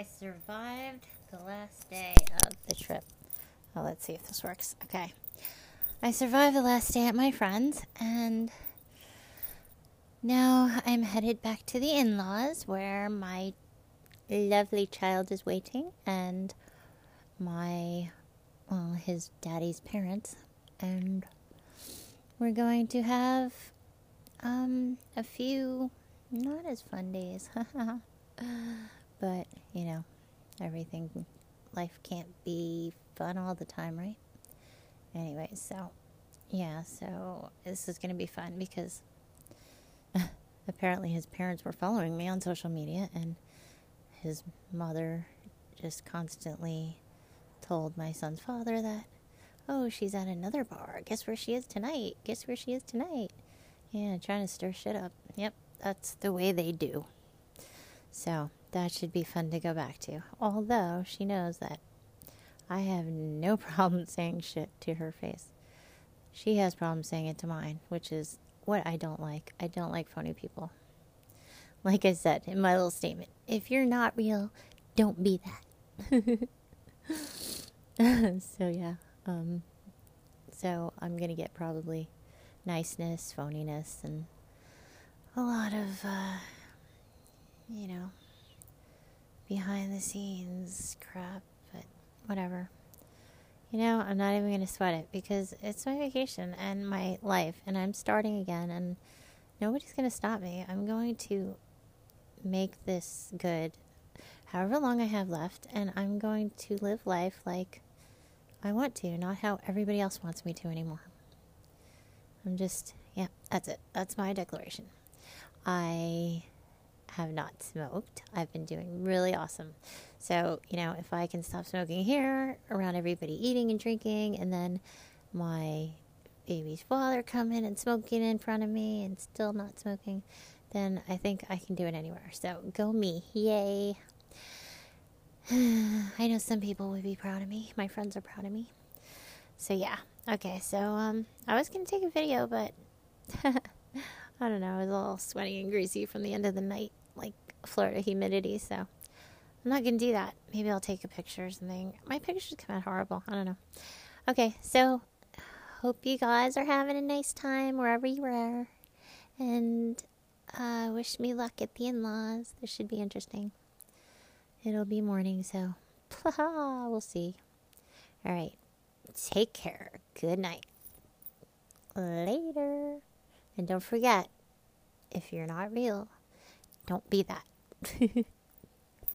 I survived the last day of the trip. Oh, let's see if this works. Okay. I survived the last day at my friend's, and now I'm headed back to the in laws where my lovely child is waiting, and my, well, his daddy's parents, and we're going to have um, a few not as fun days. but, you know, everything, life can't be fun all the time, right? Anyway, so, yeah, so this is going to be fun because apparently his parents were following me on social media and his mother just constantly told my son's father that, oh, she's at another bar. Guess where she is tonight? Guess where she is tonight? Yeah, trying to stir shit up. Yep, that's the way they do. So that should be fun to go back to. Although she knows that I have no problem saying shit to her face. She has problems saying it to mine, which is what I don't like. I don't like phony people. Like I said in my little statement, if you're not real, don't be that. so yeah, um, so I'm gonna get probably niceness, phoniness, and a lot of, uh, you know, behind the scenes crap, but whatever. You know, I'm not even going to sweat it because it's my vacation and my life, and I'm starting again, and nobody's going to stop me. I'm going to make this good however long I have left, and I'm going to live life like I want to, not how everybody else wants me to anymore. I'm just, yeah, that's it. That's my declaration. I have not smoked. I've been doing really awesome. So, you know, if I can stop smoking here around everybody eating and drinking, and then my baby's father coming and smoking in front of me and still not smoking, then I think I can do it anywhere. So go me. Yay. I know some people would be proud of me. My friends are proud of me. So yeah. Okay, so um I was gonna take a video, but I don't know, I was all sweaty and greasy from the end of the night, like Florida humidity, so I'm not gonna do that. Maybe I'll take a picture or something. My pictures come out horrible. I don't know. Okay, so hope you guys are having a nice time wherever you are. And uh, wish me luck at the in laws. This should be interesting. It'll be morning, so we'll see. All right. Take care. Good night. Later. And don't forget, if you're not real, don't be that.